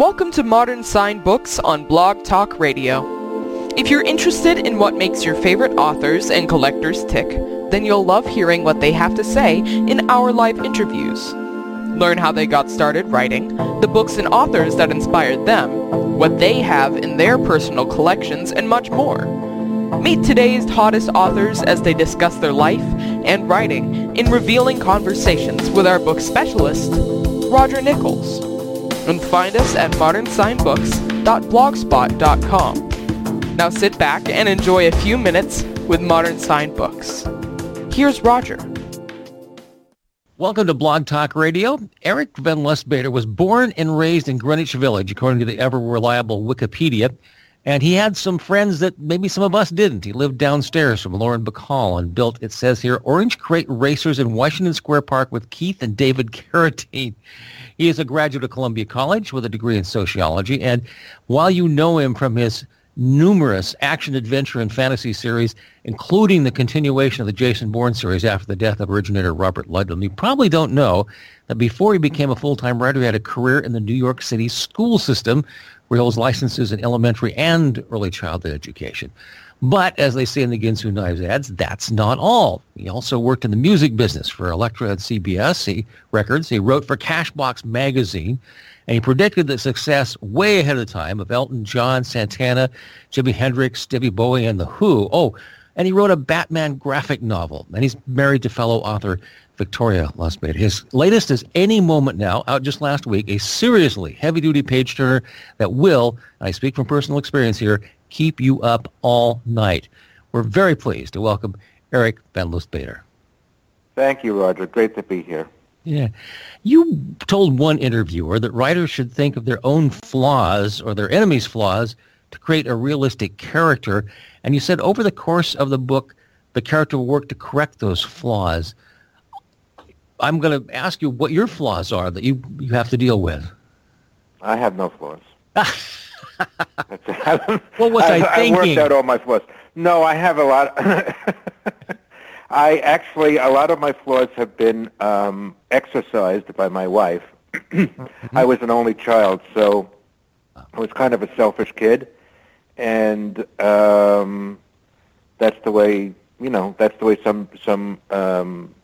Welcome to Modern Signed Books on Blog Talk Radio. If you're interested in what makes your favorite authors and collectors tick, then you'll love hearing what they have to say in our live interviews. Learn how they got started writing, the books and authors that inspired them, what they have in their personal collections, and much more. Meet today's hottest authors as they discuss their life and writing in revealing conversations with our book specialist, Roger Nichols. And find us at modernsignbooks.blogspot.com. Now sit back and enjoy a few minutes with Modern Signed Books. Here's Roger. Welcome to Blog Talk Radio. Eric Van Lustbader was born and raised in Greenwich Village, according to the ever-reliable Wikipedia. And he had some friends that maybe some of us didn't. He lived downstairs from Lauren Bacall and built, it says here, Orange Crate Racers in Washington Square Park with Keith and David Carradine. He is a graduate of Columbia College with a degree in sociology. And while you know him from his numerous action, adventure, and fantasy series, including the continuation of the Jason Bourne series after the death of originator Robert Ludlum. You probably don't know that before he became a full-time writer, he had a career in the New York City school system he holds licenses in elementary and early childhood education. But as they say in the Ginsu Knives ads, that's not all. He also worked in the music business for Elektra and CBS he, Records. He wrote for Cashbox magazine and he predicted the success way ahead of time of Elton John, Santana, Jimi Hendrix, David Bowie, and The Who. Oh, and he wrote a Batman graphic novel, and he's married to fellow author Victoria Lustbader. His latest is Any Moment Now, out just last week, a seriously heavy-duty page-turner that will, I speak from personal experience here, keep you up all night. We're very pleased to welcome Eric Van Lustbader. Thank you, Roger. Great to be here. Yeah. You told one interviewer that writers should think of their own flaws or their enemies' flaws to create a realistic character. And you said over the course of the book, the character will work to correct those flaws. I'm going to ask you what your flaws are that you, you have to deal with. I have no flaws. what was I, I thinking? I worked out all my flaws. No, I have a lot. I actually, a lot of my flaws have been um, exercised by my wife. I was an only child, so I was kind of a selfish kid, and um, that's the way you know. That's the way some some um,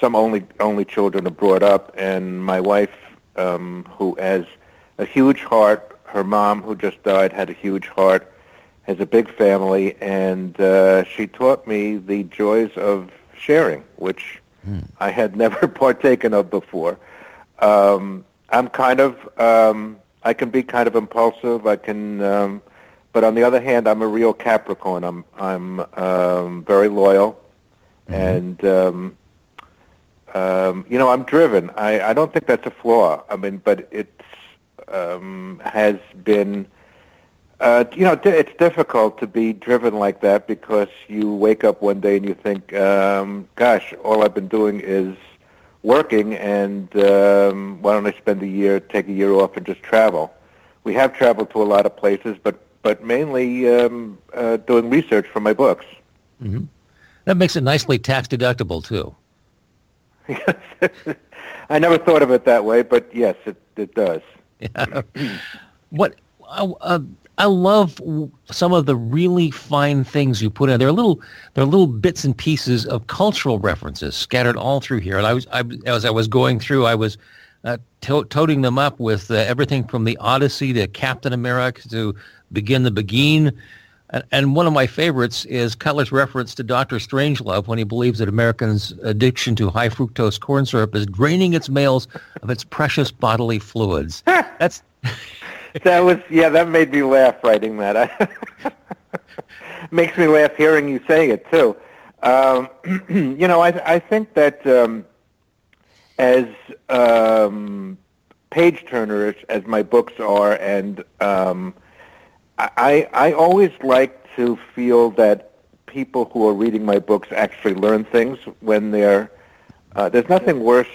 some only only children are brought up. And my wife, um, who has a huge heart, her mom, who just died, had a huge heart has a big family, and uh, she taught me the joys of sharing, which mm. I had never partaken of before. Um, I'm kind of, um, I can be kind of impulsive. I can, um, but on the other hand, I'm a real Capricorn. I'm, I'm um, very loyal, mm-hmm. and um, um, you know, I'm driven. I, I don't think that's a flaw. I mean, but it's um, has been uh, you know, it's difficult to be driven like that because you wake up one day and you think, um, "Gosh, all I've been doing is working, and um, why don't I spend a year, take a year off, and just travel?" We have traveled to a lot of places, but but mainly um, uh, doing research for my books. Mm-hmm. That makes it nicely tax deductible too. I never thought of it that way, but yes, it it does. Yeah. what uh, I love some of the really fine things you put in. There are little, there are little bits and pieces of cultural references scattered all through here. And I was, I, as I was going through, I was uh, to- toting them up with uh, everything from the Odyssey to Captain America to Begin the Beguine. And, and one of my favorites is Cutler's reference to Dr. Strangelove when he believes that Americans' addiction to high fructose corn syrup is draining its males of its precious bodily fluids. That's that was yeah. That made me laugh writing that. Makes me laugh hearing you say it too. Um, you know, I I think that um, as um, page turners as my books are, and um, I I always like to feel that people who are reading my books actually learn things when they're. Uh, there's nothing worse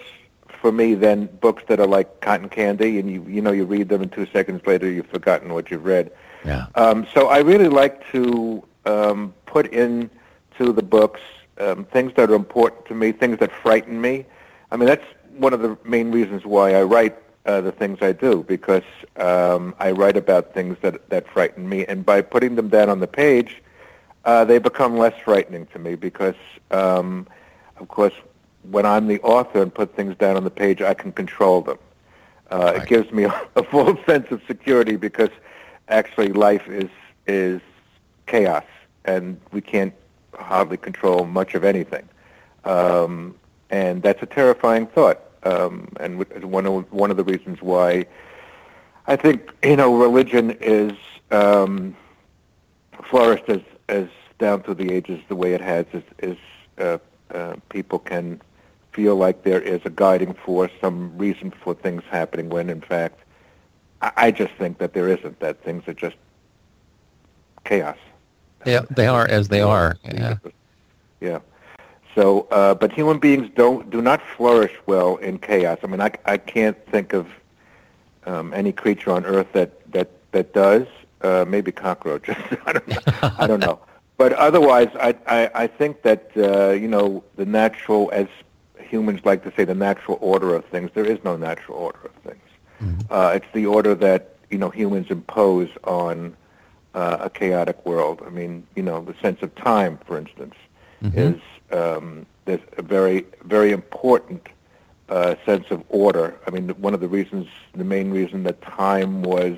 for me than books that are like cotton candy, and you you know you read them and two seconds later you've forgotten what you've read. Yeah. Um, so I really like to um, put in to the books um, things that are important to me, things that frighten me. I mean that's one of the main reasons why I write uh, the things I do because um, I write about things that that frighten me, and by putting them down on the page, uh, they become less frightening to me because, um, of course, when I'm the author and put things down on the page, I can control them. Uh, Right. It gives me a full sense of security because actually life is is chaos, and we can't hardly control much of anything. Um, and that's a terrifying thought. Um, and one of one of the reasons why I think you know religion is um, flourished as as down through the ages the way it has is, is uh, uh, people can feel like there is a guiding force, some reason for things happening when in fact I, I just think that there isn't. That things are just chaos. Yeah, they are as they are. Yeah. Yeah. So, uh, but human beings don't do not flourish well in chaos. I mean, I, I can't think of um, any creature on Earth that that that does. Uh, maybe cockroaches. I don't know. I don't know. But otherwise, I I, I think that uh, you know the natural, as humans like to say, the natural order of things. There is no natural order of things. Uh, it's the order that you know humans impose on uh, a chaotic world. I mean, you know, the sense of time, for instance, is um, there's a very, very important uh, sense of order. I mean, one of the reasons, the main reason that time was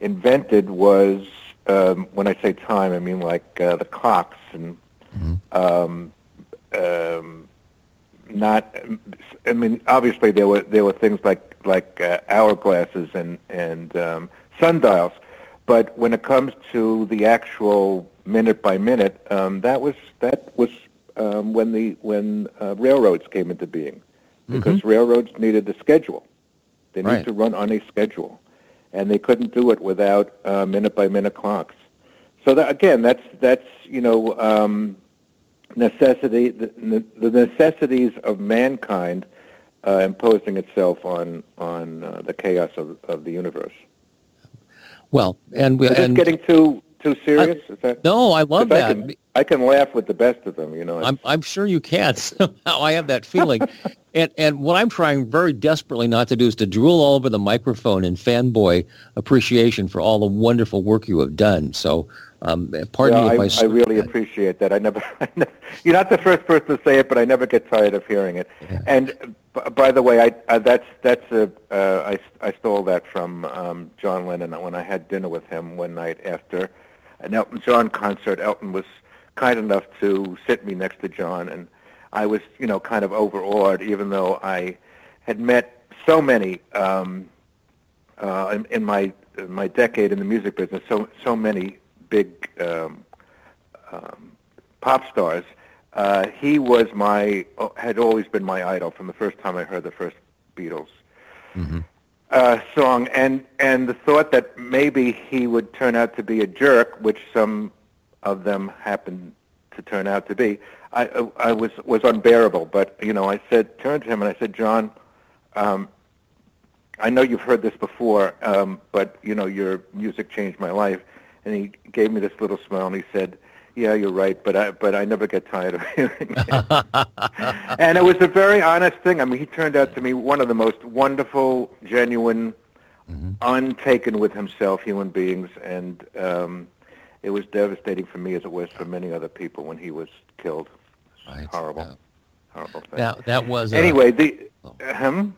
invented was, um, when I say time, I mean like uh, the clocks and um, um, not. I mean, obviously there were there were things like like uh, hourglasses and and um, sundials, but when it comes to the actual minute by minute, um, that was that was um, when the when uh, railroads came into being, because railroads needed a schedule. They Right. to run on a schedule, and they couldn't do it without uh, minute by minute clocks. So that, again, that's that's you know um, necessity the, the necessities of mankind uh, imposing itself on on uh, the chaos of, of the universe. Well, and we and getting too too serious? Is that no, I love 'cause I that. can, I can laugh with the best of them. You know, I'm I'm sure you can. Somehow I have that feeling, and and what I'm trying very desperately not to do is to drool all over the microphone in fanboy appreciation for all the wonderful work you have done. So, um, pardon Yeah, me if I, I, I really that. appreciate that. I never, I never, you're not the first person to say it, but I never get tired of hearing it. And b- by the way, I, uh, that's that's a uh, I, I stole that from um, John Lennon when I had dinner with him one night after an Elton John concert. Elton was kind enough to sit me next to John, and I was you know kind of overawed, even though I had met so many. Um, uh, in, in my in my decade in the music business, so so many big um, um, pop stars. Uh, he was my had always been my idol from the first time I heard the first Beatles uh, song, and and the thought that maybe he would turn out to be a jerk, which some of them happened to turn out to be, I I was was unbearable. But you know, I said turned to him and I said, John. Um, I know you've heard this before, um, but you know your music changed my life. And he gave me this little smile and he said, "Yeah, you're right, but I but I never get tired of hearing it." and it was a very honest thing. I mean, he turned out to be one of the most wonderful, genuine, untaken with himself human beings, and um, it was devastating for me as it was for many other people when he was killed. Right. Horrible, Yeah. horrible thing. That that was a, anyway, the him.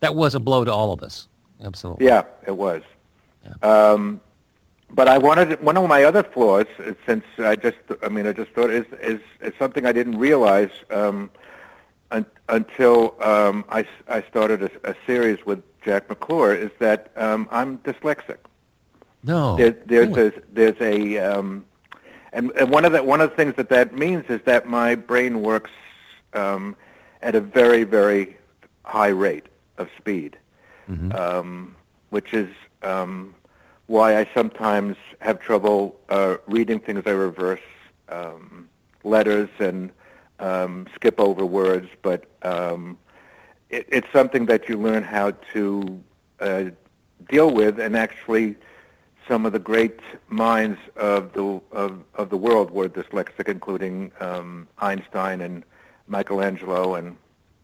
that was a blow to all of us. Absolutely. Yeah, it was. Um, but I wanted one of my other flaws, uh, since I just, I mean, I just thought is is, is something I didn't realize um, un, until um, I, I started a, a series with Jack McClure, is that um, I'm dyslexic. No. There, there's a there's a um, and, and one of the one of the things that that means is that my brain works um, at a very very high rate of speed, um, which is um, why I sometimes have trouble uh, reading things I reverse um, letters and um, skip over words, but um, it, it's something that you learn how to uh, deal with, and actually, some of the great minds of the of, of the world were dyslexic, including um, Einstein and Michelangelo, and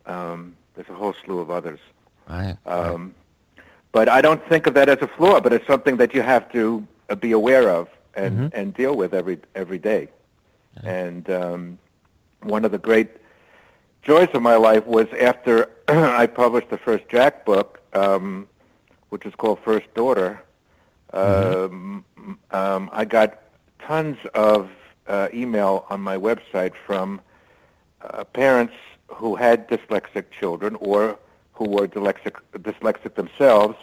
um, there's a whole slew of others. Right. Um, but I don't think of that as a flaw, but it's something that you have to uh, be aware of and, Mhm. and deal with every every day. And um, one of the great joys of my life was after I published the first Jack book, um, which is called First Daughter. Um, um, I got tons of uh, email on my website from uh, parents who had dyslexic children or who were dyslexic, dyslexic themselves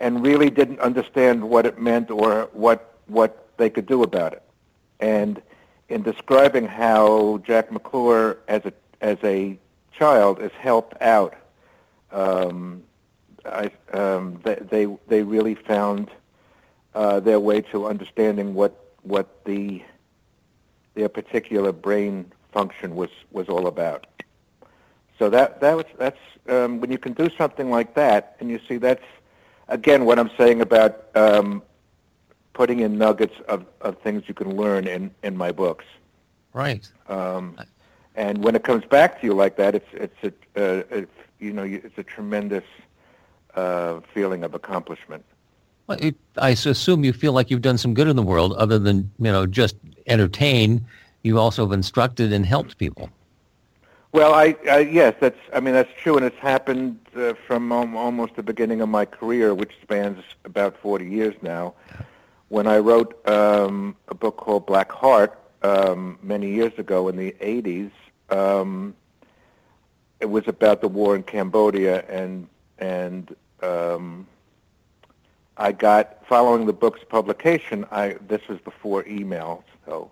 and really didn't understand what it meant or what what they could do about it. And in describing how Jack McClure as a as a child is helped out, um, I, um, they, they really found uh, their way to understanding what what the their particular brain function was was all about. So that that was that's um, when you can do something like that, and you see that's again what I'm saying about um, putting in nuggets of, of things you can learn in, in my books. Right. Um, and when it comes back to you like that, it's it's a uh, it's, you know it's a tremendous uh, feeling of accomplishment. Well, it, I assume you feel like you've done some good in the world, other than you know just entertain. You also have instructed and helped people. Well, I, I yes, that's I mean that's true, and it's happened uh, from al- almost the beginning of my career, which spans about 40 years now. When I wrote um, a book called Black Heart um, many years ago in the 80s, um, it was about the war in Cambodia, and and um, I got following the book's publication. I this was before email, so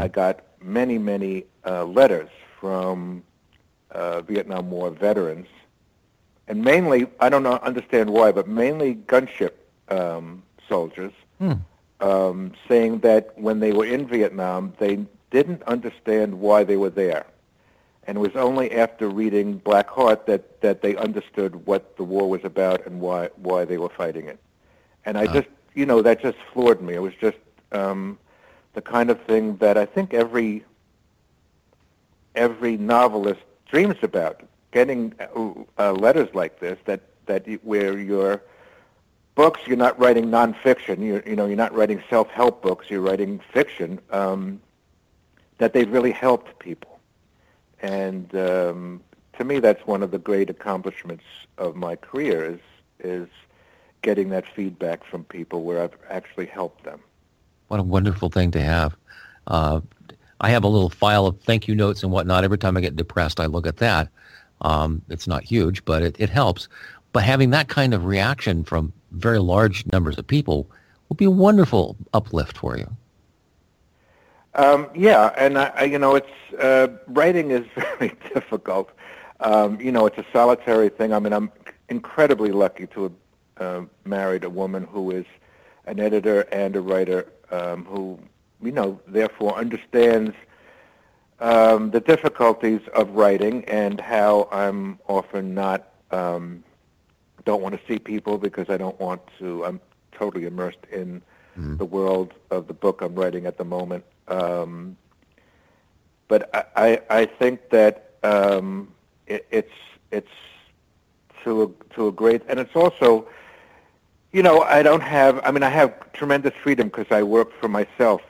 I got many many uh, letters from uh, Vietnam War veterans, and mainly I don't know, understand why, but mainly gunship um, soldiers, Hmm. um, saying that when they were in Vietnam, they didn't understand why they were there, and it was only after reading Black Heart that that they understood what the war was about and why why they were fighting it. And I Ah. just, you know, that just floored me. It was just um, the kind of thing that I think every every novelist dreams about getting uh, uh, letters like this that that where your books you're not writing nonfiction you you know you're not writing self-help books you're writing fiction um, that they've really helped people and um, to me that's one of the great accomplishments of my career is is getting that feedback from people where I've actually helped them What a wonderful thing to have. Uh, I have a little file of thank you notes and whatnot. Every time I get depressed, I look at that. Um, it's not huge, but it, it helps. But having that kind of reaction from very large numbers of people will be a wonderful uplift for you. Um, yeah, and I, I, you know, it's uh, writing is very difficult. Um, you know, it's a solitary thing. I mean, I'm incredibly lucky to have uh, married a woman who is an editor and a writer um, who, you know, therefore understands um, the difficulties of writing and how I'm often not um, don't want to see people because I don't want to. I'm totally immersed in the world of the book I'm writing at the moment. Um, but I, I, I think that um, it, it's it's to a, to a great, and it's also, you know, I don't have. I mean, I have tremendous freedom because I work for myself,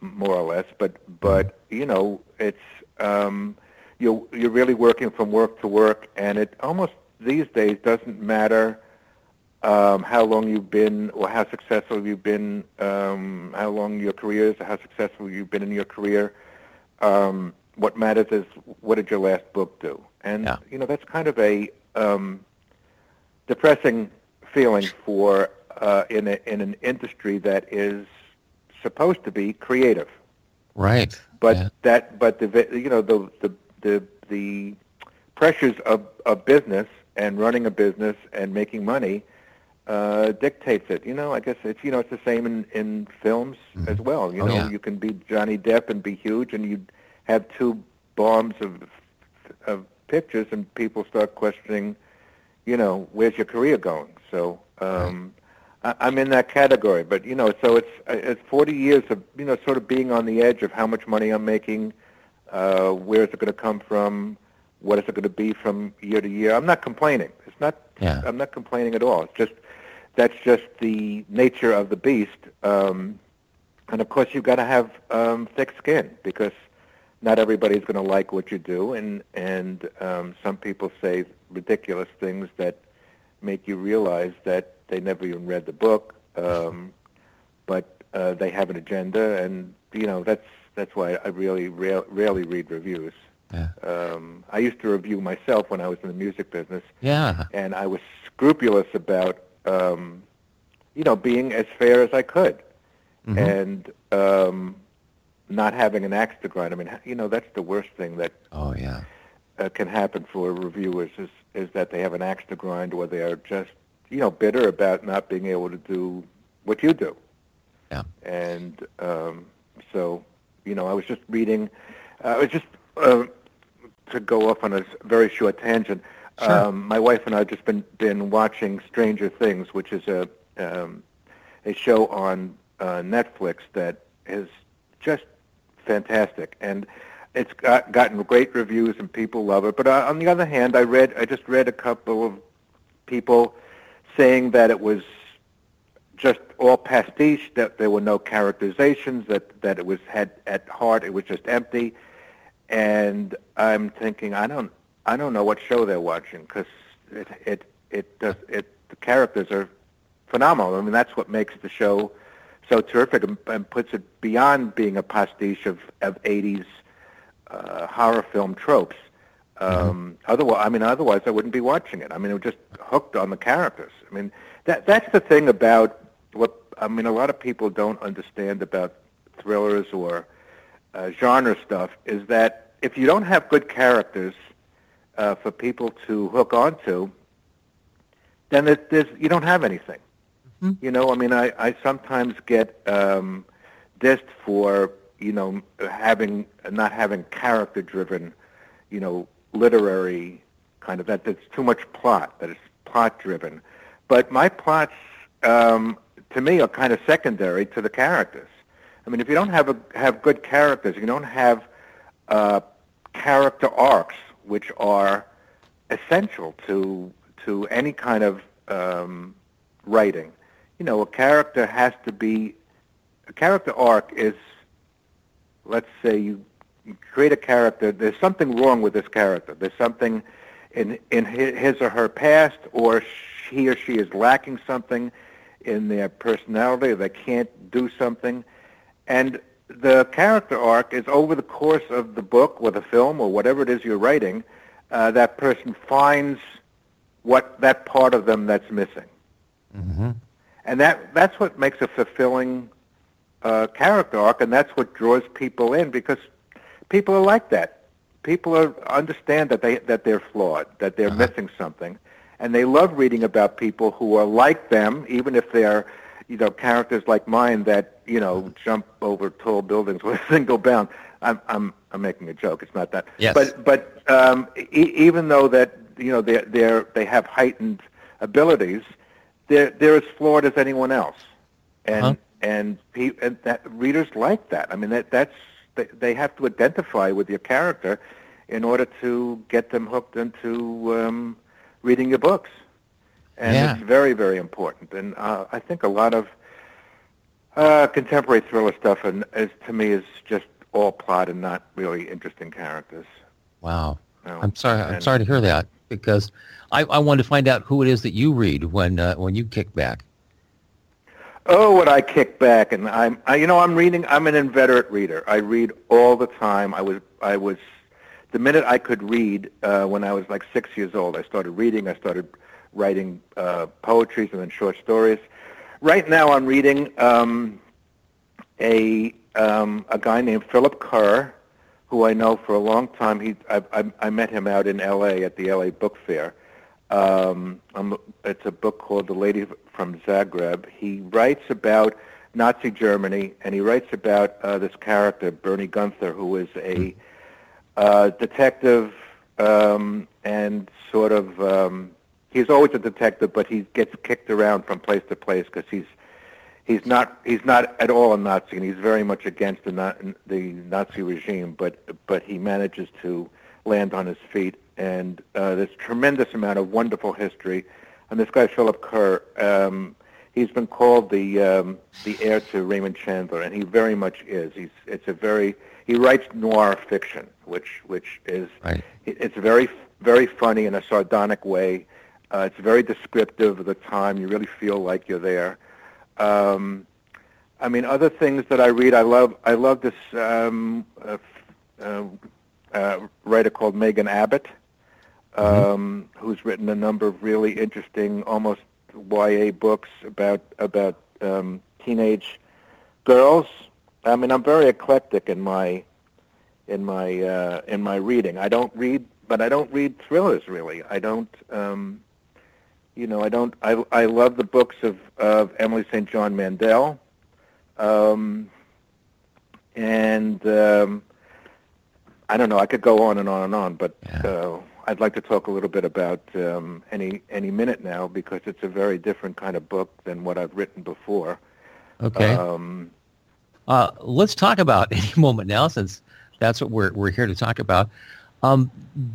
more or less. But but you know, it's um, you you're really working from work to work, and it almost these days doesn't matter um, how long you've been or how successful you've been, um, how long your career is, or how successful you've been in your career. Um, what matters is what did your last book do? And Yeah. you know that's kind of a um, depressing feeling for uh, in a, in an industry that is supposed to be creative Right. but Yeah. that but the you know the the the the pressures of of business and running a business and making money uh dictates it you know i guess it's you know it's the same in in films as well you Oh, know yeah. you can be johnny depp and be huge and you have two bombs of of pictures and people start questioning you know where's your career going so um I, I'm in that category, but you know, so it's uh, it's 40 years of you know sort of being on the edge of how much money I'm making, uh, where is it going to come from, what is it going to be from year to year. I'm not complaining. It's not. Yeah. I'm not complaining at all. It's just that's just the nature of the beast. Um, and of course, you've got to have um, thick skin because not everybody's going to like what you do, and and um, some people say ridiculous things that make you realize that they never even read the book, um, but uh, they have an agenda, and you know that's that's why I really ra- rarely read reviews. Yeah. Um, I used to review myself when I was in the music business, Yeah. and I was scrupulous about um, you know being as fair as I could, Mhm. and um, not having an axe to grind. I mean, you know that's the worst thing that Oh yeah. uh, can happen for reviewers is is that they have an axe to grind or they are just you know bitter about not being able to do what you do. Yeah. And um, so you know, I was just reading. Uh, I was just uh, to go off on a very short tangent. Sure. Um, my wife and I have just been been watching Stranger Things, which is a um, a show on uh, Netflix that is just fantastic, and it's got, gotten great reviews and people love it. But uh, on the other hand, I read I just read a couple of people saying that it was just all pastiche, that there were no characterizations, that that it was had at heart it was just empty. And I'm thinking I don't I don't know what show they're watching because it it it does it the characters are phenomenal. I mean that's what makes the show so terrific and, and puts it beyond being a pastiche of of 80s uh, horror film tropes. Um, Otherwise, I mean, otherwise I wouldn't be watching it. I mean, it was just hooked on the characters. I mean, that that's the thing about what I mean. A lot of people don't understand about thrillers or uh, genre stuff is that if you don't have good characters uh, for people to hook onto, then there's you don't have anything. Mhm. You know, I mean, I I sometimes get um, dissed for you know having not having character driven, you know, literary kind of that. That's too much plot. That it's plot driven, but my plots um, to me are kind of secondary to the characters. I mean, if you don't have a, have good characters, you don't have uh, character arcs, which are essential to to any kind of um, writing. You know, a character has to be a character arc is, let's say you create a character. There's something wrong with this character. There's something in in his or her past, or he or she is lacking something in their personality. Or they can't do something, and the character arc is over the course of the book or the film or whatever it is you're writing. Uh, that person finds what that part of them that's missing, hmm and that that's what makes a fulfilling uh, character arc, and that's what draws people in because people are like that. People are understand that they that they're flawed, that they're Uh-huh. missing something, and they love reading about people who are like them, even if they are, you know, characters like mine that you know jump over tall buildings with a single bound. I'm I'm I'm making a joke. It's not that. Yes. But but um, e- even though that you know they they're, they have heightened abilities, they're they're as flawed as anyone else, and Uh-huh. and, pe- and that readers like that. I mean that that's they, they have to identify with your character in order to get them hooked into um, reading your books, and Yeah. it's very very important. And uh, I think a lot of uh, contemporary thriller stuff, and is to me is just all plot and not really interesting characters. Wow. know. I'm sorry. I'm And- sorry to hear that because I, I wanted to find out who it is that you read when uh, when you kick back. Oh, what I kick back, and I'm, I, you know, I'm reading. I'm an inveterate reader. I read all the time. I was, I was, the minute I could read, uh, when I was like six years old, I started reading. I started writing uh, poetries and then short stories. Right now, I'm reading um, a um, a guy named Philip Kerr, who I know for a long time. He, I, I, I met him out in L.A. at the L.A. Book Fair. Um, um, it's a book called The Lady from Zagreb. He writes about Nazi Germany, and he writes about uh, this character, Bernie Gunther, who is a uh, detective um, and sort of um, he's always a detective, but he gets kicked around from place to place because he's he's not he's not at all a Nazi, and he's very much against the Na- the Nazi regime. But but he manages to land on his feet, and uh, there's tremendous amount of wonderful history. And this guy Philip Kerr, um, he's been called the um, the heir to Raymond Chandler, and he very much is. He's it's a very he writes noir fiction, which which is Right. it- it's very very funny in a sardonic way. Uh, it's very descriptive of the time. You really feel like you're there. Um, I mean, other things that I read, I love. I love this um, uh, uh, uh, writer called Megan Abbott, um, who's written a number of really interesting, almost YA books about about um, teenage girls. I mean, I'm very eclectic in my in my uh, in my reading. I don't read, but I don't read thrillers really. I don't. Um, you know, I don't. I I love the books of of Emily St. John Mandel, um, and um, I don't know. I could go on and on and on, but Yeah. uh, I'd like to talk a little bit about um, any any minute now because it's a very different kind of book than what I've written before. Okay. Um, Uh, let's talk about any moment now, since that's what we're we're here to talk about. Um,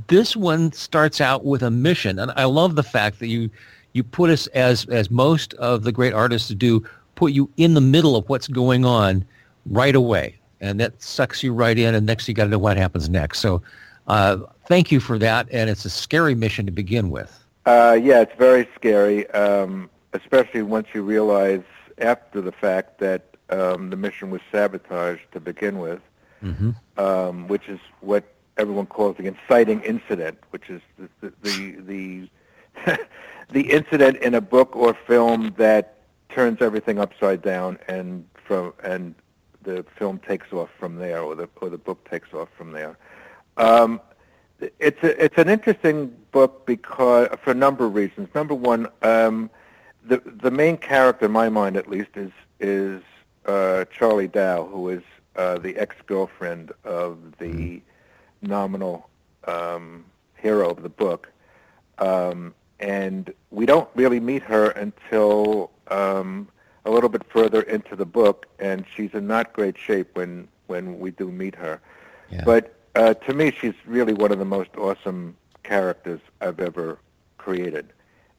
this one starts out with a mission, and I love the fact that you you put us as as most of the great artists do, put you in the middle of what's going on right away, and that sucks you right in. And next, you got to know what happens next. So, uh, thank you for that, and it's a scary mission to begin with. Uh, yeah, it's very scary, um, especially once you realize after the fact that um, the mission was sabotaged to begin with, hmm um, which is what everyone calls the inciting incident, which is the the the, the, the incident in a book or film that turns everything upside down and from and the film takes off from there, or the or the book takes off from there. Um, it's a, it's an interesting book because for a number of reasons. Number one, um, the the main character, in my mind at least, is is uh, Charlie Dow, who is uh, the ex girlfriend of the nominal um, hero of the book, um, and we don't really meet her until um, a little bit further into the book, and she's in not great shape when when we do meet her. Yeah. But uh, to me, she's really one of the most awesome characters I've ever created,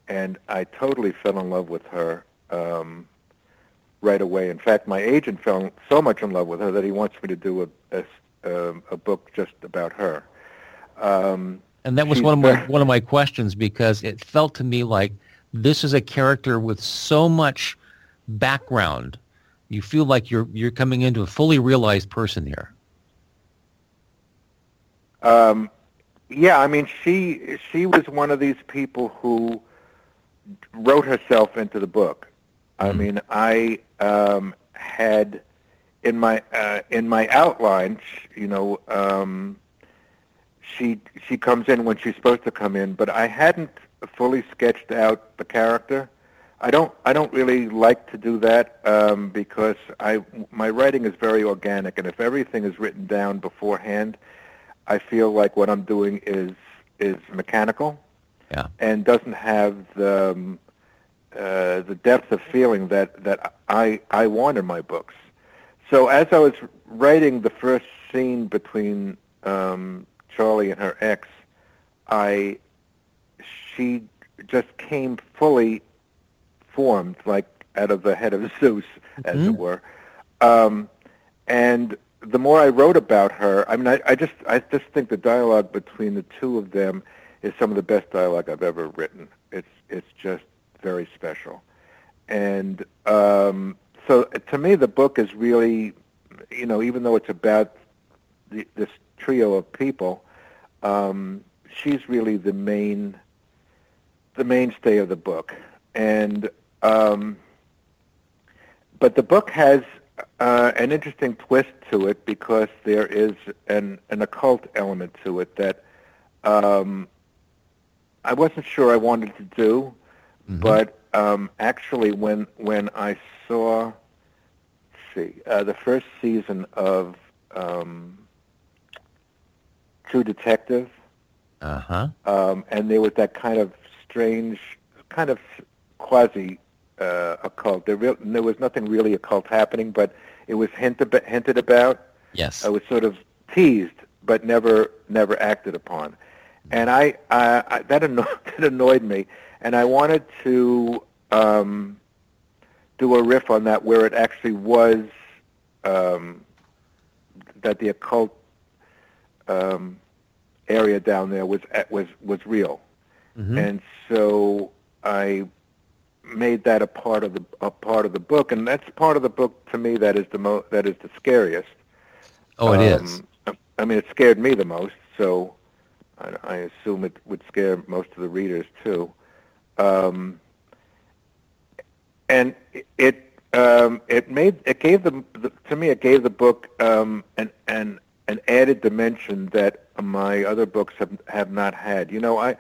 and I totally fell in love with her um, right away. In fact, my agent fell so much in love with her that he wants me to do a a, um, a book just about her. Um, And that was one of my one of my questions because it felt to me like this is a character with so much background. You feel like you're you're coming into a fully realized person here. Um, yeah, I mean, she she was one of these people who wrote herself into the book. I Mhm. mean, I um, had in my uh, in my outline, you know, um, she she comes in when she's supposed to come in, but I hadn't fully sketched out the character. I don't I don't really like to do that um, because I my writing is very organic, and if everything is written down beforehand, I feel like what I'm doing is is mechanical Yeah. and doesn't have the um, uh, the depth of feeling that that I I want in my books. So as I was writing the first scene between um, Charlie and her ex, I she just came fully formed, like out of the head of Zeus, as Mhm. it were. Um, and the more I wrote about her, I mean, I, I just I just think the dialogue between the two of them is some of the best dialogue I've ever written. It's it's just very special, and um, so to me, the book is really, you know, even though it's about the, this trio of people, um, she's really the main the mainstay of the book, and um, but the book has uh, an interesting twist to it because there is an an occult element to it that um, I wasn't sure I wanted to do, Mhm. but um, actually when when I saw let's see uh, the first season of um, True Detective Uh-huh. um, and there was that kind of strange, kind of quasi uh, occult. There, real, there was nothing really occult happening, but it was hinted hinted about. Yes. I was sort of teased, but never never acted upon, and I, I, I that annoyed that annoyed me, and I wanted to um, do a riff on that where it actually was um, that the occult um, area down there was was was real, Mhm. and so I made that a part of the a part of the book, and that's part of the book to me that is the mo- that is the scariest. oh, it is. Um, I mean, it scared me the most, so I, I assume it would scare most of the readers too. Um, and it um, it made it gave the, the to me it gave the book um, an an an added dimension that my other books have have not had. You know, I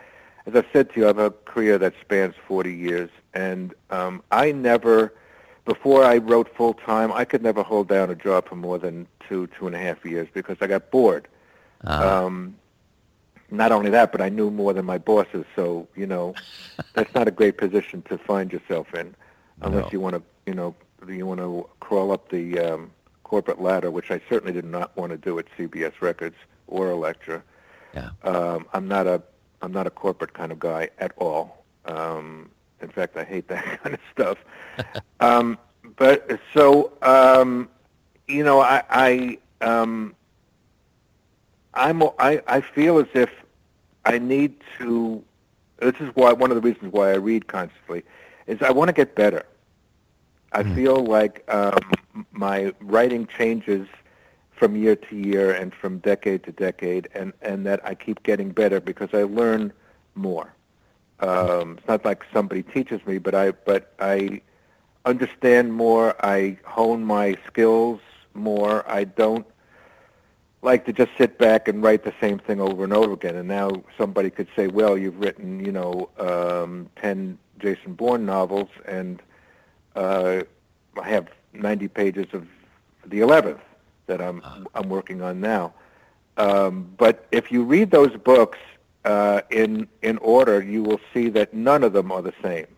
as I've said to you, I have a career that spans 40 years, and um, I never before I wrote full time, I could never hold down a job for more than two, two and a half years because I got bored. Uh, Um, not only that, but I knew more than my bosses. So you know, that's not a great position to find yourself in, unless No. you want to, you know, you want to crawl up the um, corporate ladder, which I certainly did not want to do at CBS Records or Elektra. Yeah. Um, I'm not a I'm not a corporate kind of guy at all. Um, in fact, I hate that kind of stuff. um, but so um, you know, I I um, I'm I, I feel as if I need to. This is why one of the reasons why I read constantly is I want to get better. I Hmm. feel like um, my writing changes from year to year and from decade to decade, and and that I keep getting better because I learn more. Um, it's not like somebody teaches me, but I but I understand more. I hone my skills more. I don't like to just sit back and write the same thing over and over again. And now somebody could say, "Well, you've written, you know, um, ten Jason Bourne novels, and uh, I have 90 pages of the 11th that I'm I'm working on now." Um, but if you read those books uh, in in order, you will see that none of them are the same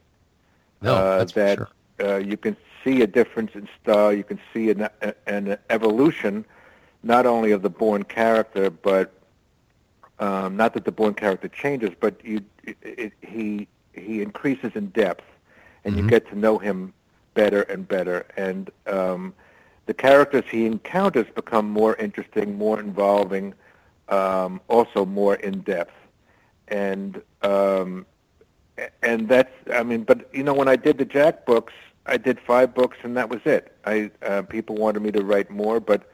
no, uh, that's for that sure. uh, you can see a difference in style. You can see an, an evolution, not only of the Bourne character, but um, not that the Bourne character changes, but you, it, it, he he increases in depth, and you Mhm. get to know him better and better. And um, the characters he encounters become more interesting, more involving, um, also more in depth. And um, and that's I mean, but you know, when I did the Jack books, I did five books, and that was it. I uh, people wanted me to write more, but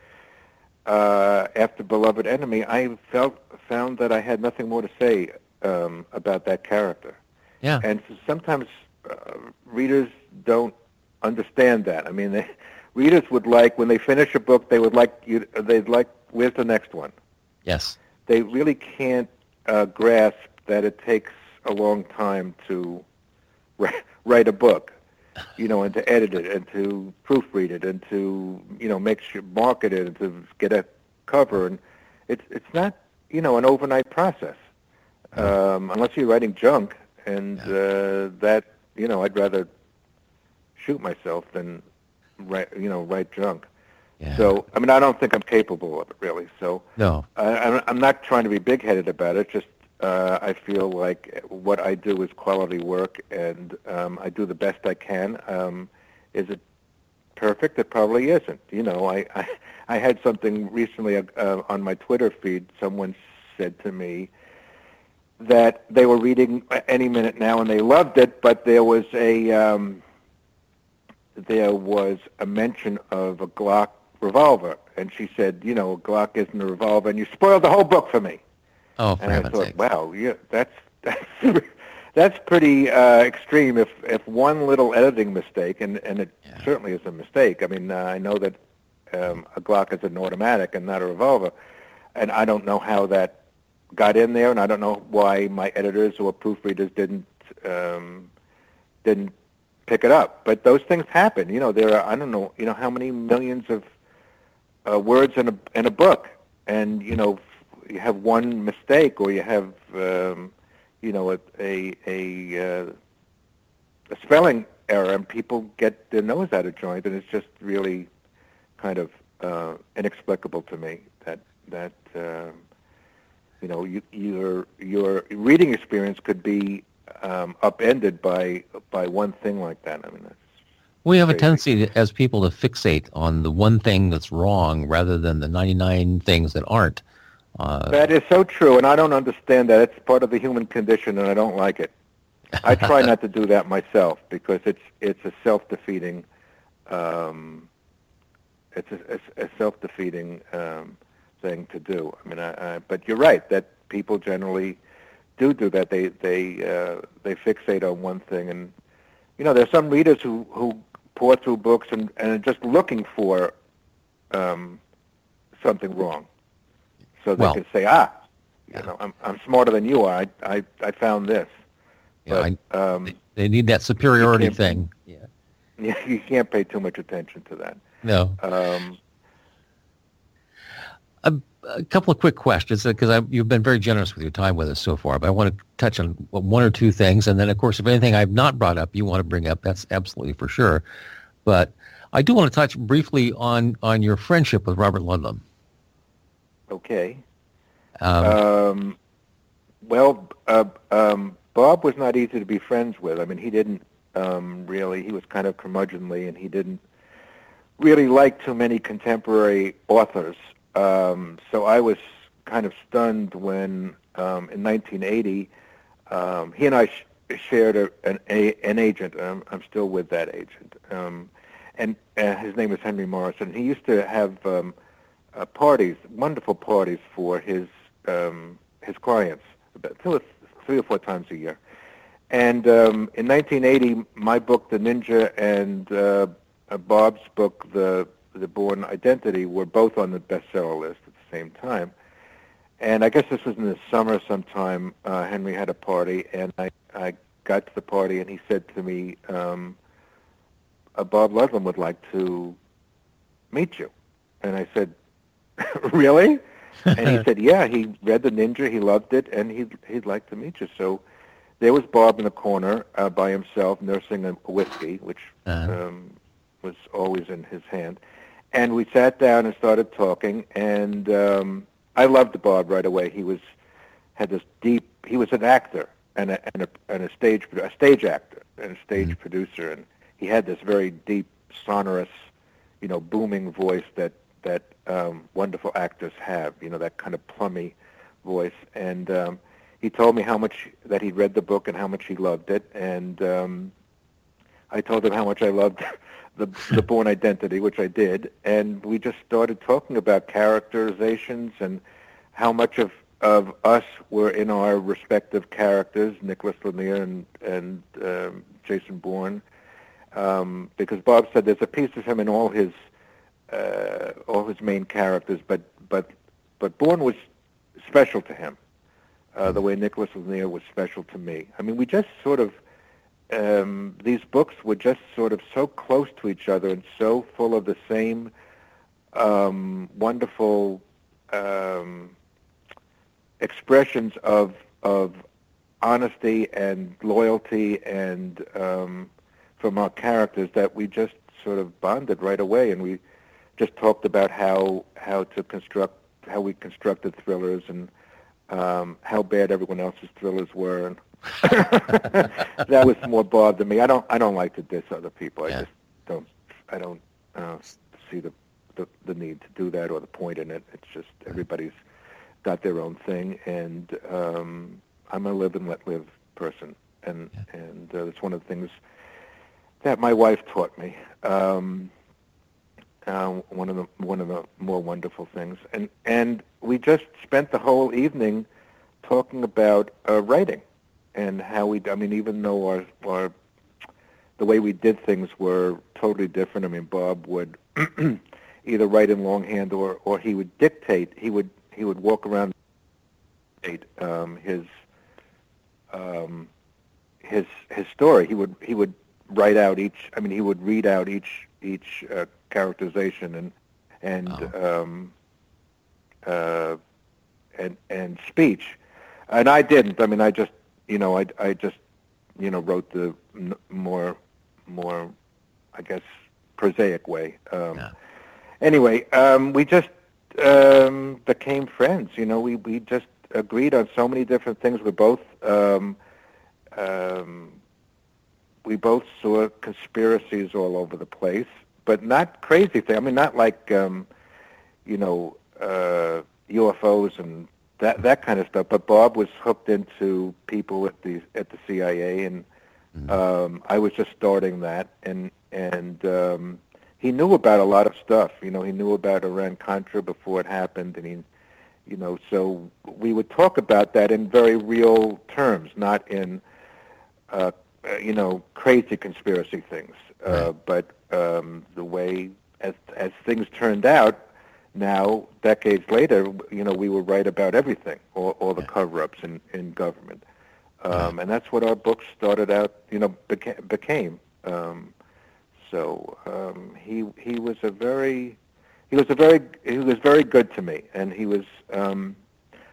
uh, after Beloved Enemy, I felt found that I had nothing more to say um, about that character. Yeah. And so sometimes uh, readers don't understand that. I mean, they, readers would like when they finish a book, they would like you. They'd like, where's the next one? Yes. They really can't uh, grasp that it takes a long time to ri- write a book, you know, and to edit it, and to proofread it, and to you know make sure market it, and to get a cover, and it's it's not you know an overnight process um, unless you're writing junk, and uh, that you know I'd rather shoot myself than write you know right junk. Yeah. So I mean I don't think I'm capable of it really. So no. I, I'm- I'm not trying to be big-headed about it. Just uh, I feel like what I do is quality work, and um, I do the best I can. Um, is it perfect? It probably isn't. You know, I I, I had something recently uh, on my Twitter feed. Someone said to me that they were reading Any Minute Now and they loved it, but there was a um, there was a mention of a Glock revolver, and she said, you know, a Glock isn't a revolver, and you spoiled the whole book for me. Oh, for And I thought, sake. wow, yeah, that's that's that's pretty uh, extreme. If if one little editing mistake, and and it Yeah. certainly is a mistake. I mean, uh, I know that um, a Glock is an automatic and not a revolver, and I don't know how that got in there, and I don't know why my editors or proofreaders didn't um, didn't pick it up. But those things happen. You know, there are I don't know, you know, how many millions of uh, words in a in a book, and you know, you have one mistake or you have um, you know a a a, uh, a spelling error, and people get their nose out of joint, and it's just really kind of uh, inexplicable to me that that um you know you, your your reading experience could be um, upended by by one thing like that. I mean, that's We have crazy. a tendency to, as people to fixate on the one thing that's wrong rather than the 99 things that aren't. Uh, that is so true, and I don't understand that. It's part of the human condition, and I don't like it. I try not to do that myself because it's it's a self-defeating, um, it's a, a, a self-defeating um, thing to do. I mean, I, I, but you're right that people generally do do that. They they uh, they fixate on one thing, and you know, there's some readers who who pour through books and and are just looking for um, something wrong so they well, can say, ah, you know, I'm I'm smarter than you are. I I, I found this. Yeah, but, I, um, they, they, need that superiority thing. Yeah. Yeah, you can't pay too much attention to that. No. Um, a, couple of quick questions because you've been very generous with your time with us so far, but I want to touch on one or two things, and then of course, if anything I've not brought up, you want to bring up, that's absolutely for sure. But I do want to touch briefly on on your friendship with Robert Ludlum. Okay. Um, um, well, uh, um, Bob was not easy to be friends with. I mean, he didn't um, really. He was kind of curmudgeonly, and he didn't really like too many contemporary authors. Um, so I was kind of stunned when, um, in 1980, um, he and I sh- shared a, an, a, an agent. Um, I'm still with that agent, um, and uh, his name is Henry Morrison. He used to have um, uh, parties, wonderful parties for his um, his clients, about two or three or four times a year. And um, in 1980, my book, The Ninja, and uh, uh, Bob's book, The The Bourne Identity, were both on the bestseller list at the same time. And I guess this was in the summer sometime. Uh, Henry had a party, and I, I got to the party, and he said to me, um, uh, Bob Ludlum would like to meet you. And I said, really? and he said, yeah, he read The Ninja, he loved it, and he'd, he'd like to meet you. So there was Bob in a corner uh, by himself nursing a whiskey, which uh-huh. um, was always in his hand. And we sat down and started talking, and um, I loved Bob right away. He was had this deep. He was an actor and a and a, and a stage a stage actor and a stage mm-hmm. producer, and he had this very deep, sonorous, you know, booming voice that that um, wonderful actors have. You know, that kind of plummy voice. And um, he told me how much that he'd read the book and how much he loved it. And um, I told him how much I loved the the Bourne Identity, which I did. And we just started talking about characterizations and how much of of us were in our respective characters, Nicholas Linnear and and um, Jason Bourne, um, because Bob said there's a piece of him in all his uh, all his main characters, but but but Bourne was special to him, uh, the way Nicholas Linnear was special to me. I mean, we just sort of um, these books were just sort of so close to each other and so full of the same um, wonderful um, expressions of of honesty and loyalty and um, from our characters that we just sort of bonded right away, and we just talked about how how to construct how we constructed thrillers and um, how bad everyone else's thrillers were. And that was more Bob than me. I don't I don't like to diss other people. I just don't I don't uh, see the, the the need to do that or the point in it. It's just everybody's got their own thing, and um, I'm a live and let live person, and yeah. and uh, it's one of the things that my wife taught me. Um, uh, one of the one of the more wonderful things. And and we just spent the whole evening talking about uh, writing and how we. I mean, even though our our the way we did things were totally different. I mean, Bob would either write in longhand or or he would dictate. He would he would walk around um, his um, his his story. He would he would write out each. I mean, he would read out each each uh, characterization and and oh. um, uh, and and speech, and I didn't. I mean, I just you know I I just you know wrote the more more I guess prosaic way. Um, yeah. Anyway, um, we just um, became friends. You know, we we just agreed on so many different things. We're both um, um, we both saw conspiracies all over the place, but not crazy things. I mean, not like um, you know uh, UFOs and that that kind of stuff. But Bob was hooked into people at the at the CIA, and mm-hmm. um, I was just starting that, and and um, he knew about a lot of stuff. You know, he knew about Iran Contra before it happened, and he, you know, so we would talk about that in very real terms, not in, uh, you know, crazy conspiracy things, uh, but um, the way as as things turned out. Now, decades later, you know, we were right about everything, all, all the cover-ups in, in government, um, and that's what our books started out, you know, beca- became. Um, so um, he he was a very he was a very he was very good to me, and he was um,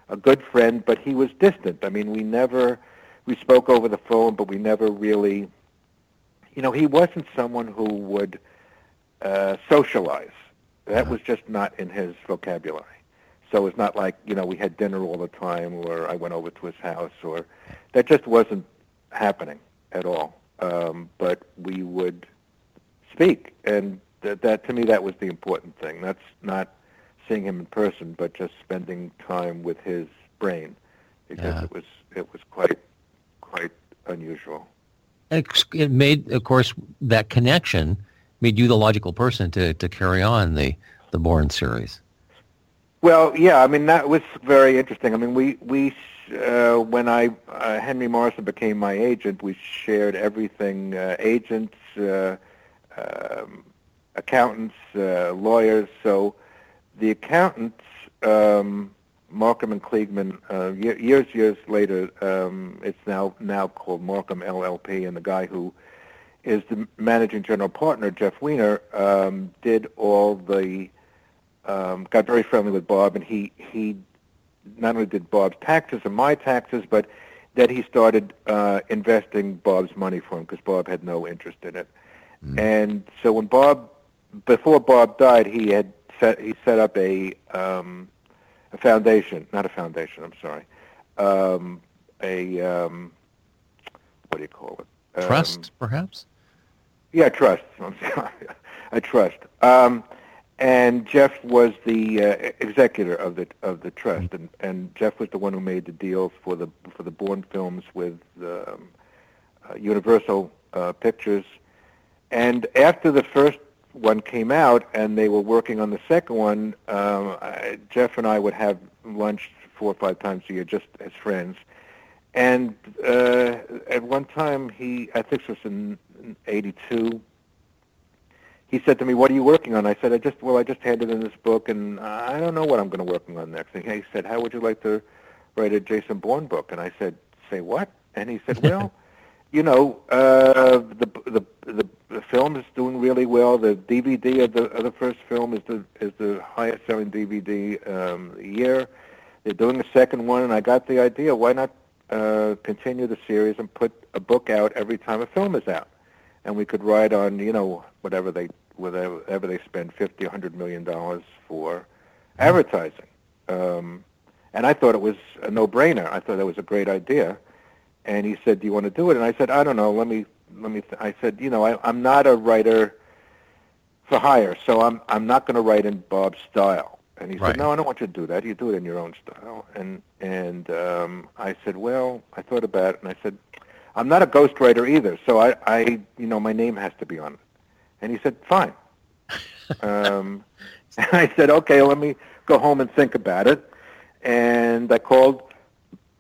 a good friend. But he was distant. I mean, we never we spoke over the phone, but we never really, you know, he wasn't someone who would uh, socialize. That uh-huh. was just not in his vocabulary. So it's not like you know we had dinner all the time, or I went over to his house, or that just wasn't happening at all. Um, but we would speak, and that, that to me that was the important thing. That's not seeing him in person, but just spending time with his brain, because yeah. it was it was quite quite unusual. It made, of course, that connection made you the logical person to, to carry on the the Bourne series. Well, yeah, I mean that was very interesting. I mean, we we uh, when I uh, Henry Morrison became my agent, we shared everything: uh, agents, uh, um, accountants, uh, lawyers. So the accountants, um, Marcum and Kliegman, uh, years years later, um, it's now now called Marcum LLP, and the guy who is the managing general partner, Jeff Weiner, um, did all the um, got very friendly with Bob, and he he not only did Bob's taxes and my taxes, but that he started uh, investing Bob's money for him because Bob had no interest in it. Mm. And so when Bob, before Bob died, he had set he set up a um, a foundation, not a foundation. I'm sorry, um, a um, what do you call it? Um, trust, perhaps. Yeah, trust. A trust. Um, and Jeff was the uh, executor of the of the trust, and, and Jeff was the one who made the deals for the for the Bourne films with um, uh, Universal uh, Pictures and after the first one came out and they were working on the second one, um, I, Jeff and I would have lunch four or five times a year just as friends. And uh, at one time, he, I think this was in, in 82, he said to me, what are you working on? I said, I just, well, I just handed in this book and I don't know what I'm going to work on next. And he said, how would you like to write a Jason Bourne book? And I said, say what? And he said, well, you know, uh, the, the the the film is doing really well. The DVD of the of the first film is the is the highest selling DVD um, year. They're doing a second one, and I got the idea. Why not uh, continue the series and put a book out every time a film is out, and we could ride on you know whatever they whatever they spend fifty, hundred million dollars for advertising. Um, and I thought it was a no-brainer. I thought that was a great idea and he said, "Do you want to do it?" And I said, "I don't know. Let me let me." Th-. I said, "You know, I, I'm not a writer for hire, so I'm I'm not going to write in Bob's style." And he right. said, "No, I don't want you to do that. You do it in your own style." And and um, I said, "Well, I thought about it, and I said, I'm not a ghostwriter either, so I I you know my name has to be on it." And he said, "Fine." um, and I said, "Okay, let me go home and think about it." And I called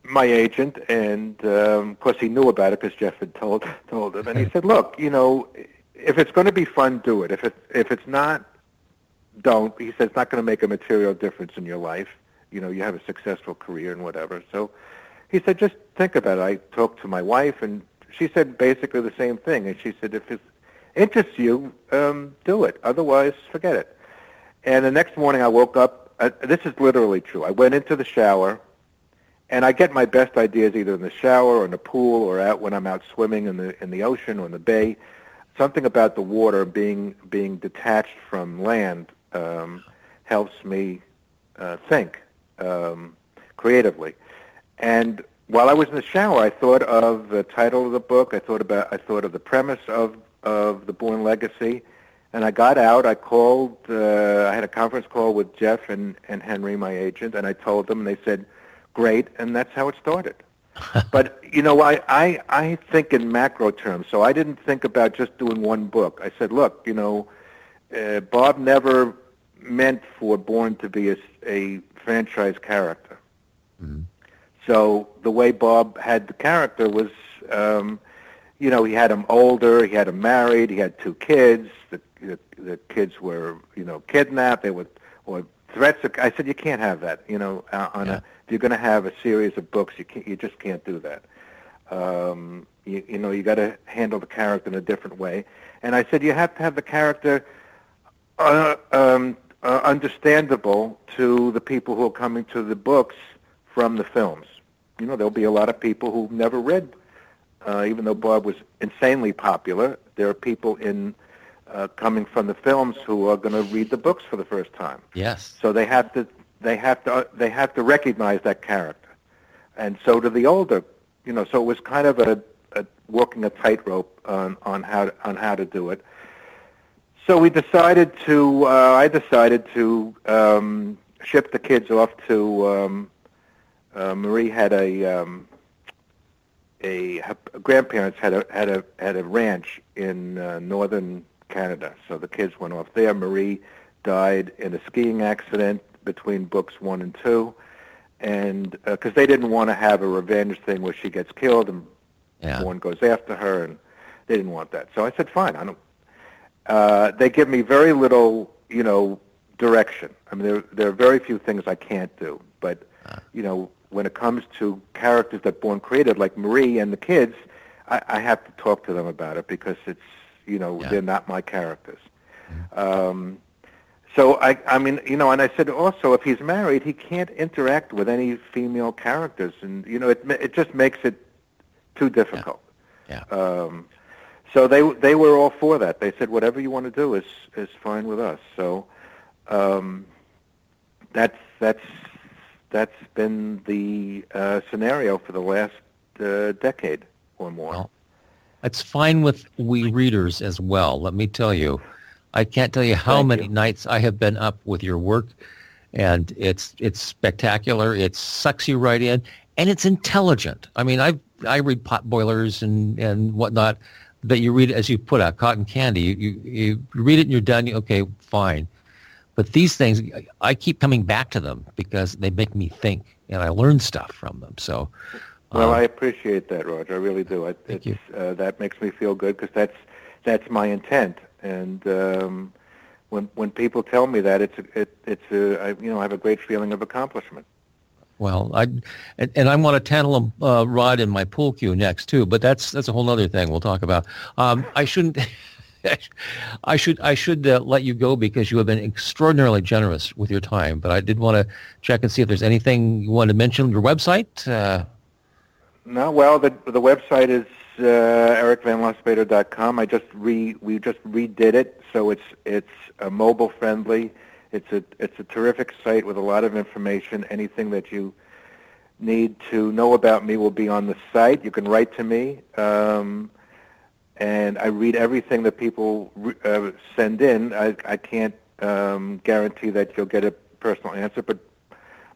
my agent, and um, of course he knew about it because Jeff had told told him, and he said, "Look, you know, if it's going to be fun, do it. If it if it's not, don't." He said, "It's not going to make a material difference in your life. You know, you have a successful career and whatever." So he said, "Just think about it." I talked to my wife, and she said basically the same thing. And she said, "If it interests you, um, do it. Otherwise, forget it." And the next morning, I woke up. Uh, this is literally true. I went into the shower and I get my best ideas either in the shower or in the pool or out when I'm out swimming in the in the ocean or in the bay. Something about the water being being detached from land um, helps me uh, think um, creatively. And while I was in the shower, I thought of the title of the book. I thought about I thought of the premise of of the Bourne Legacy, and I got out. I called. Uh, I had a conference call with Jeff and and Henry, my agent, and I told them, and they said, "Great," and that's how it started. but you know, I, I I think in macro terms. So I didn't think about just doing one book. I said, look, you know, uh, Bob never meant for Bourne to be a, a franchise character. Mm-hmm. So the way Bob had the character was, um, you know, he had him older, he had him married, he had two kids. The, the, the kids were, you know, kidnapped. They were or threats. Of, I said you can't have that. You know, uh, on yeah. a if you're going to have a series of books, you can't, you just can't do that. Um, you, you know, you got to handle the character in a different way. And I said you have to have the character uh, um, uh, understandable to the people who are coming to the books from the films. You know, there'll be a lot of people who've never read, uh, even though Bob was insanely popular. There are people in uh, coming from the films who are going to read the books for the first time. Yes. So they have to they have to uh, they have to recognize that character, and so do the older. You know, so it was kind of a, a walking a tightrope on on how to, on how to do it. So we decided to. Uh, I decided to um, ship the kids off to. Um, uh, Marie had a, um, a her grandparents had a had a had a ranch in uh, northern Canada. So the kids went off there. Marie died in a skiing accident between books one and two, and because uh, they didn't want to have a revenge thing where she gets killed and yeah. one goes after her, and they didn't want that. So I said, fine. I don't. Uh, they give me very little, you know, direction. I mean, there there are very few things I can't do, but uh. you know, when it comes to characters that Bourne created, like Marie and the kids, I, I have to talk to them about it because it's you know yeah. they're not my characters. Mm-hmm. Um, so I, I mean, you know, and I said also, if he's married, he can't interact with any female characters, and you know, it it just makes it too difficult. Yeah. yeah. Um, so they they were all for that. They said whatever you want to do is is fine with us. So um, that's that's that's been the uh, scenario for the last uh, decade or more. Well, it's fine with we readers as well. Let me tell you. I can't tell you how Thank many you. nights I have been up with your work, and it's it's spectacular. It sucks you right in, and it's intelligent. I mean, I I read pot boilers and and whatnot, but you read it as you put out cotton candy. You you, you read it and you're done. Okay, fine. But these things, I keep coming back to them because they make me think, and I learn stuff from them. So. Well, um, I appreciate that, Roger. I really do. I, thank you. Uh, that makes me feel good because that's that's my intent and um, when when people tell me that, it's a, it, it's a, I, you know I have a great feeling of accomplishment. Well, I and, and I want a tantalum uh, rod in my pool cue next too, but that's that's a whole other thing we'll talk about. Um, I shouldn't. I should I should uh, let you go because you have been extraordinarily generous with your time. But I did want to check and see if there's anything you want to mention. Your website. Uh, no, well, the the website is uh. I just re we just redid it, so it's it's uh, mobile friendly. It's a it's a terrific site with a lot of information. Anything that you need to know about me will be on the site. You can write to me, um, and I read everything that people uh, send in. I, I can't um, guarantee that you'll get a personal answer, but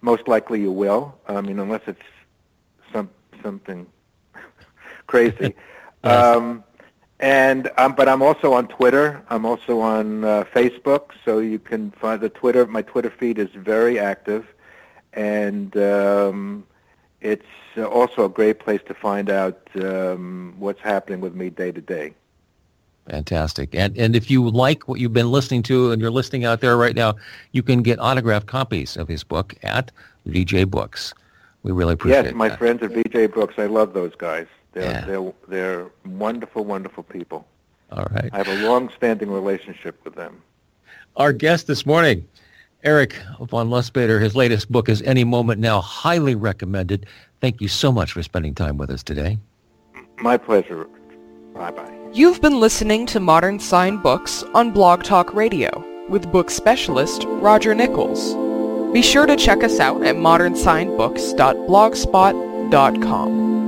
most likely you will. I mean, unless it's some something crazy. um, and um, but I'm also on Twitter. I'm also on uh, Facebook, so you can find the Twitter. My Twitter feed is very active, and um, it's also a great place to find out um, what's happening with me day to day. Fantastic. And and if you like what you've been listening to and you're listening out there right now, you can get autographed copies of his book at VJ Books. We really appreciate it. Yes, my that. friends at VJ Books. I love those guys. They're, yeah. they're, they're wonderful, wonderful people. All right. I have a long-standing relationship with them. Our guest this morning, Eric von Lustbader, his latest book is Any Moment Now, highly recommended. Thank you so much for spending time with us today. My pleasure. Bye-bye. You've been listening to Modern Signed Books on Blog Talk Radio with book specialist Roger Nichols. Be sure to check us out at modernsignedbooks.blogspot.com